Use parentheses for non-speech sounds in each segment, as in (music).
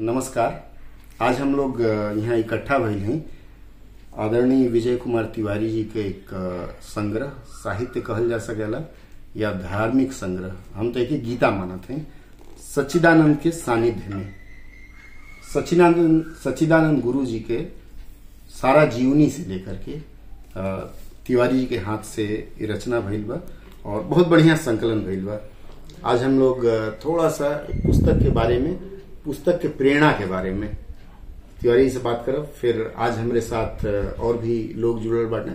नमस्कार। आज हम लोग यहाँ इकट्ठा भइल हैं। आदरणीय विजय कुमार तिवारी जी के एक संग्रह, साहित्य कहल जा सकेला, या धार्मिक संग्रह। हम तो एक गीता मानत हैं, सच्चिदानंद के सानिध्य में। सचिदानंद सच्चिदानंद गुरु जी के सारा जीवनी से लेकर के तिवारी जी के हाथ से रचना भइल बा, और बहुत बढ़िया संकलन भइल बा। आज हम लोग थोड़ा सा पुस्तक के बारे में पुस्तक के प्रेरणा के बारे में तिवारी से बात करब फिर आज हमारे साथ और भी लोग जुड़ल बाटे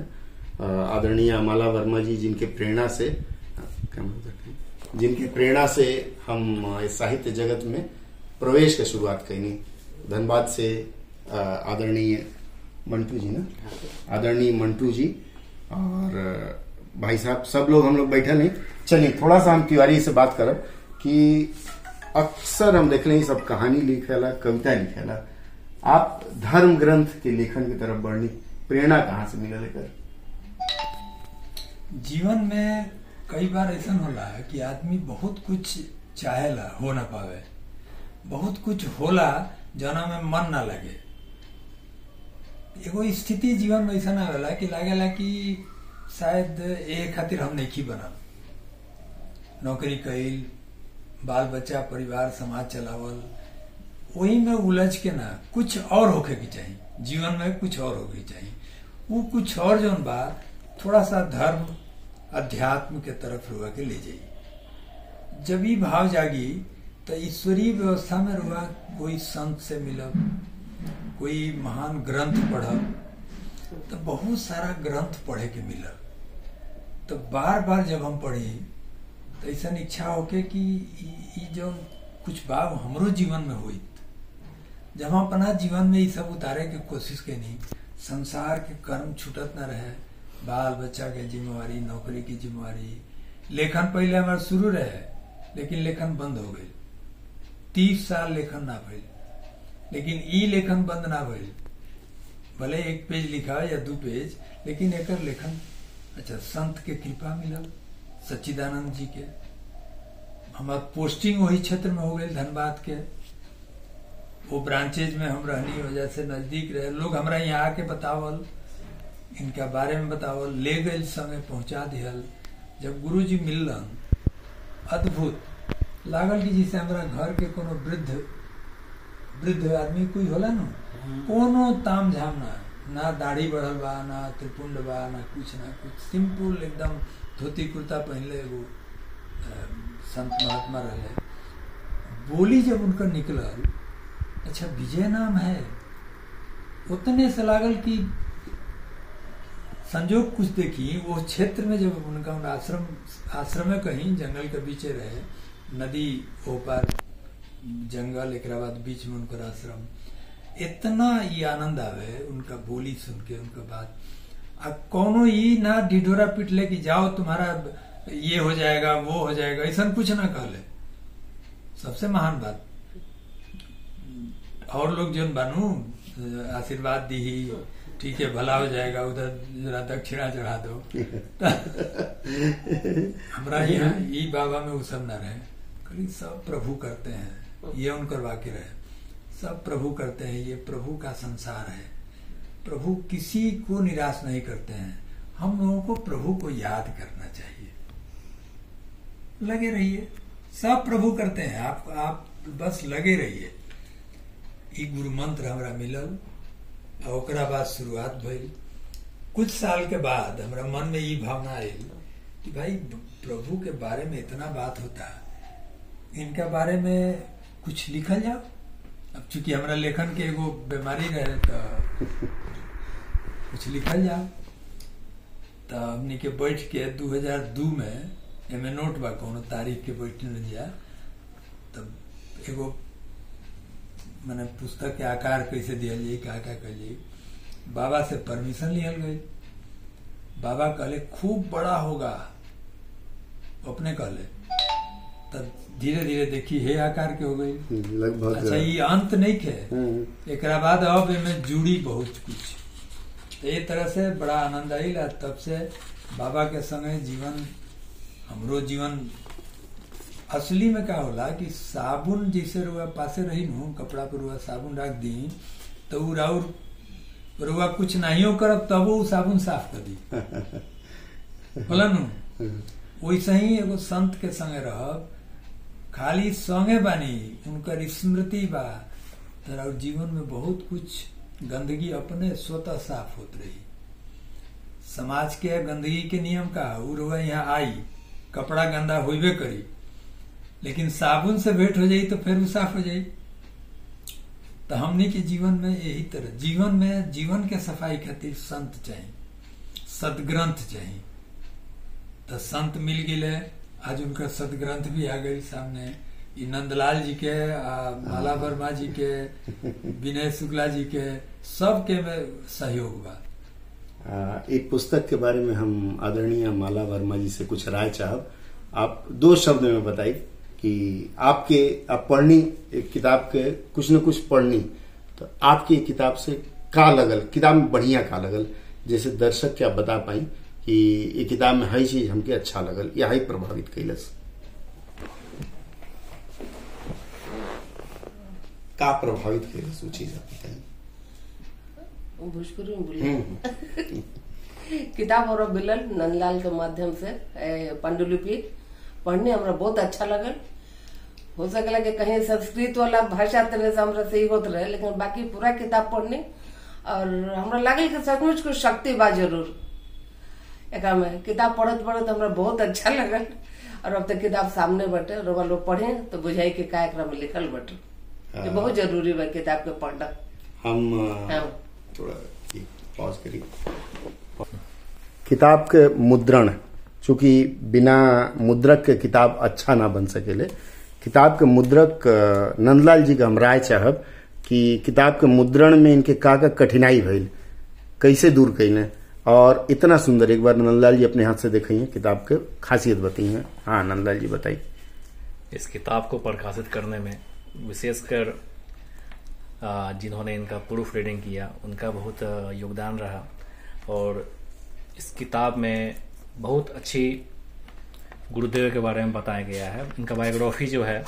आदरणीय माला वर्मा जी, जिनके प्रेरणा से हैं? जिनके प्रेरणा से हम साहित्य जगत में प्रवेश के शुरुआत कैनी धनबाद से आदरणीय मंटू जी ना? आदरणीय मंटू जी और भाई साहब, सब लोग हम लोग बैठे हैं चलिए, थोड़ा सा हम तिवारी से बात करब कि अक्सर हम देख हैं सब कहानी लिखेला, कविता लिखेला। आप धर्म ग्रंथ के लेखन की तरफ़ बढ़नी, प्रेरणा कहाँ से मिला लेकर? जीवन में कई बार ऐसा होला कि आदमी बहुत कुछ चाहेला, हो ना पावे। बहुत कुछ होला, जना में मन ना लगे। एगो स्थिति जीवन में ऐसा आवेला कि लागेला कि शायद ए खातिर हम नहीं बना। नौकरी कैल बाल बच्चा, परिवार, समाज चलावल, वही में उलझ के ना कुछ और होके के चाहिए। जीवन में कुछ और होके चाहिए। वो कुछ और जो बा थोड़ा सा धर्म, अध्यात्म के तरफ़ रुआ के ले जाइए। जब ये भाव जागी तो ईश्वरीय व्यवस्था में रुआ कोई संत से मिलब कोई महान ग्रंथ पढ़ब तो बहुत सारा ग्रंथ पढ़े के मिलल तो बार बार जब हम पढ़ी तो ऐसा इच्छा होके कि ई- जो कुछ भाव हमरो जीवन में हुई जब हम अपना जीवन में ये सब उतारे के कोशिश कैनी, संसार के कर्म छूटत न रहे, बाल बच्चा के जिम्मेवारी, नौकरी की जिम्मेवारी, लेखन पहले हमारा शुरू रहे, लेकिन लेखन बंद हो गई तीस साल लेखन ना भइल लेकिन ई लेखन बंद ना भइल भले एक पेज लिखा या दू पेज, लेकिन एक लेखन अच्छा संत के कृपा मिलल, सच्चिदानंद जी के। हमार पोस्टिंग वही क्षेत्र में हो गई धनबाद के। वो ब्रांचेज में हम रहनी वजह से नज़दीक रहे। लोग हमारा यहाँ आके बतावल इनका बारे में बतावल ले गए समय पहुँचा दिहल। जब गुरु जी मिललन अद्भुत। लागल कि जैसे हमरा घर के कोनो वृद्ध वृद्ध आदमी कोई होला न कोनो ताम झाम ना। ना दाढ़ी बढ़ल बा ना त्रिपुंड बा ना कुछ ना कुछ। सिंपल एकदम धोती कुर्ता पहनले एगो संत महात्मा रहे। बोली जब उनका निकलल अच्छा विजय नाम है। उतने से लागल कि संजोग कुछ देखी, वो क्षेत्र में जब उनका उनका आश्रम आश्रम में कहीं जंगल के बीचे रहे, नदी ओ पार जंगल एक बीच में उनका आश्रम, इतना ये आनंद आवे उनका बोली सुन के उनका बात। अब कौनो ये ना डिडोरा पीट ले कि जाओ, तुम्हारा ये हो जाएगा वो हो जाएगा ऐसा कुछ ना कहले सबसे महान बात। और लोग जो बानू आशीर्वाद दी ही ठीक है भला हो जाएगा उधर जरा दक्षिणा चढ़ा दो। (laughs) हमरा यहाँ ई बाबा में उ सब न रहे। सब प्रभु करते हैं। ये उनकर वाक्य रहे। सब प्रभु करते हैं ये प्रभु का संसार है। प्रभु किसी को निराश नहीं करते हैं। हम लोगों को प्रभु को याद करना चाहिए। लगे रहिए। सब प्रभु करते हैं। आप आप बस लगे रहिए। गुरु मंत्र हमरा मिलल और बाद शुरुआत भइल। कुछ साल के बाद हमरा मन में ई भावना आयल कि भाई, प्रभु के बारे में इतना बात होता। इनका बारे में कुछ लिखल जाओ। अब चूँकि हमरा लेखन के एगो बीमारी रहे तो कुछ लिखल जाओ। तो हमनी के बैठ के 2002 में एमे नोट बा कोनो तारीख के बैठ न जा तब एगो मैंने पुस्तक के आकार कैसे दिया जाए का क्या कर जाए बाबा से परमिशन लियल गई बाबा कहले खूब बड़ा होगा। अपने कहले। तब धीरे धीरे देखी हे आकार के हो गई। लगभग। अच्छा ये अंत नहीं के एक एकरा बाद अब एमे जुड़ी बहुत कुछ। तो ये तरह से बड़ा आनंद आयल आ तब से बाबा के संगे जीवन हमरो जीवन असली में का होला कि साबुन जैसे रुआ पासे रही नु कपड़ा पर रुआ साबुन रख दी तो उ राउर रुआ कुछ नहीं करब तब वो साबुन साफ़ कर दी। (laughs) बोला नु? (laughs) वैसे ही एगो संत के संगे रहब खाली संगे बानी उनकर स्मृति बा तो राउर जीवन में बहुत कुछ गंदगी अपने स्वतः साफ़ होत रही। समाज के गंदगी के नियम का उ रुआ यहाँ आई। कपड़ा गंदा होबे करी। लेकिन साबुन से भेंट हो जाई तो फिर वो साफ़ हो जाई। तो हमने के जीवन में यही तरह, जीवन में, जीवन के सफ़ाई खातिर संत चाहिए सदग्रंथ चाहिए तो संत मिल गए आज उनका सदग्रंथ भी आ गई सामने। नंदलाल जी के माला वर्मा जी के, विनय शुक्ला जी के सबके में सहयोग बा। एक पुस्तक के बारे में हम आदरणीय माला वर्मा जी से कुछ राय चाहब। आप दो शब्द में बताइए कि आपके, आप पढ़नी एक किताब के कुछ न कुछ पढ़नी तो आपकी किताब से का लगल? किताब में बढ़िया का लगल? जैसे दर्शक के आप बता पाई कि ये किताब में हर चीज़ हमके अच्छा लगल, या ही प्रभावित कैलस? का प्रभावित कैलस वो चीज़ आप बताइए। भोजपुरी में बोलिए किताब और मिलल नंदलाल के माध्यम से पंडुलिपि पढ़ने हमरा बहुत अच्छा लगल। हो सकला कि कहीं संस्कृत वाला भाषा तरह से हमरा सही होते रहे लेकिन बाकी पूरा किताब पढ़ने। और हमरा लागल कि सचमुच कुछ शक्ति बा ज़रूर। एक में किताब पढ़त पढ़त हमरा बहुत अच्छा (laughs) लगल। और अब तक किताब सामने बटे रोगा लोग पढ़े तो बुझाई कि का एकरा में लिखल बटे। हाँ। बहुत ज़रूरी बा किताब के पढ़ना। हम हाँ। थोड़ा पॉज करिए। किताब के मुद्रण, चूँकि बिना मुद्रक के किताब अच्छा ना बन सकेले किताब के मुद्रक नंदलाल जी का हम राय चाहब कि किताब के मुद्रण में इनके का का कठिनाई भइल, कैसे दूर कैले और इतना सुंदर, एक बार नंदलाल जी अपने हाथ से दिखाइए किताब के खासियत बताइए। हाँ नंदलाल जी बताइए। इस किताब को प्रकाशित करने में, विशेषकर जिन्होंने इनका प्रूफ रीडिंग किया उनका बहुत योगदान रहा। और इस किताब में बहुत अच्छी गुरुदेव के बारे में बताया गया है। इनका बायोग्राफी जो है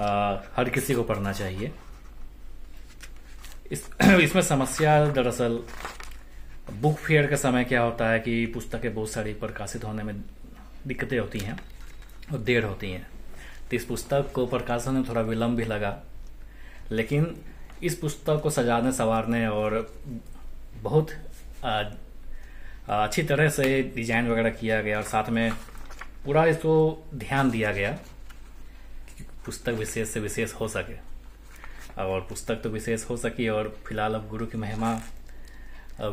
आ, हर किसी को पढ़ना चाहिए। इस (clears throat) इसमें समस्या दरअसल बुक फेयर के समय क्या होता है कि पुस्तकें बहुत सारी प्रकाशित होने में दिक्कतें होती हैं और देर होती हैं। तो इस पुस्तक को प्रकाशन में थोड़ा विलंब भी लगा। लेकिन इस पुस्तक को सजाने संवारने और बहुत आ, अच्छी तरह से डिज़ाइन वगैरह किया गया और साथ में पूरा इसको ध्यान दिया गया कि पुस्तक विशेष से विशेष हो सके। और पुस्तक तो विशेष हो सकी और फ़िलहाल अब गुरु की महिमा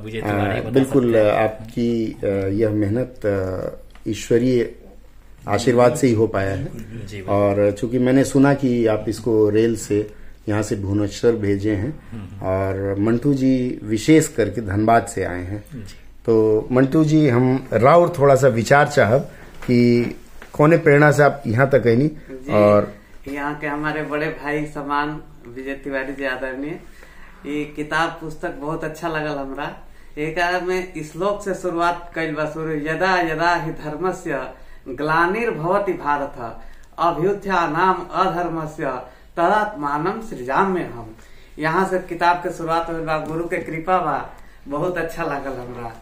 विजय तिवारी बिल्कुल आपकी यह मेहनत ईश्वरीय आशीर्वाद से ही हो पाया है। जी और चूँकि मैंने सुना कि आप इसको रेल से यहाँ से भुवनेश्वर भेजे हैं और मंटू जी विशेष करके धनबाद से आए हैं। तो मंटू जी हम राउर थोड़ा सा विचार चाहब कि कौने प्रेरणा से आप यहाँ तक आई और यहाँ के हमारे बड़े भाई समान विजय तिवारी जी आदरणीय ये किताब पुस्तक बहुत अच्छा लगल हमरा। एक में श्लोक से शुरुआत कैल बा शुरू यदा यदा हि धर्मस्य ग्लानिर्भवति भारत अभ्युत्थ्या नाम अधर्मस्य तदात्मानम सृजाम में हम यहाँ से किताब के शुरुआत होल बा गुरु के कृपा बा। बहुत अच्छा लागल हमरा।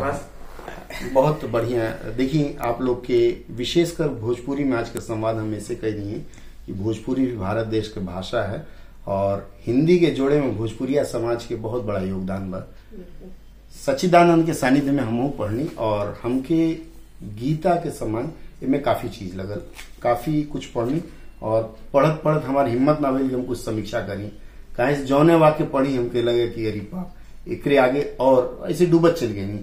बस। बहुत बढ़िया। देखिए आप लोग के विशेषकर भोजपुरी में आज का संवाद हम ऐसे कह रही हैं कि भोजपुरी भी भारत देश की भाषा है और हिंदी के जोड़े में भोजपुरिया समाज के बहुत बड़ा योगदान बा। सच्चिदानंद के सानिध्य में हमहू पढ़नी और हमके गीता के समान इनमें काफ़ी चीज़ लगल काफ़ी कुछ पढ़नी। और पढ़त पढ़त हमारी हिम्मत ना भइल हम कुछ समीक्षा करी। काहे से जौने वाक्य पढ़ी हमके लगे कि अरे बाप, एकरे आगे और ऐसे डूबत चल गई।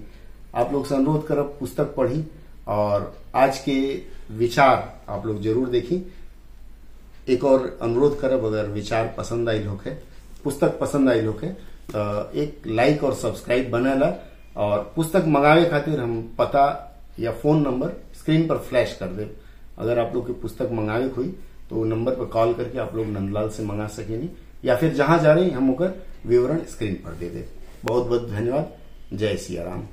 आप लोग से अनुरोध करब पुस्तक पढ़ी और आज के विचार आप लोग ज़रूर देखी। एक और अनुरोध करब अगर विचार पसंद आई लोग है, पुस्तक पसंद आई लोग है तो एक लाइक और सब्सक्राइब बनेला और पुस्तक मंगावे खातिर हम पता या फ़ोन नंबर स्क्रीन पर फ्लैश कर दे अगर आप लोग की पुस्तक मंगावे हुई तो नंबर पर कॉल करके आप लोग नंदलाल से मंगा सकेंगे। या फिर जहाँ जा रहे हैं, हम होकर विवरण स्क्रीन पर दे दे। बहुत बहुत धन्यवाद। जय सिया राम।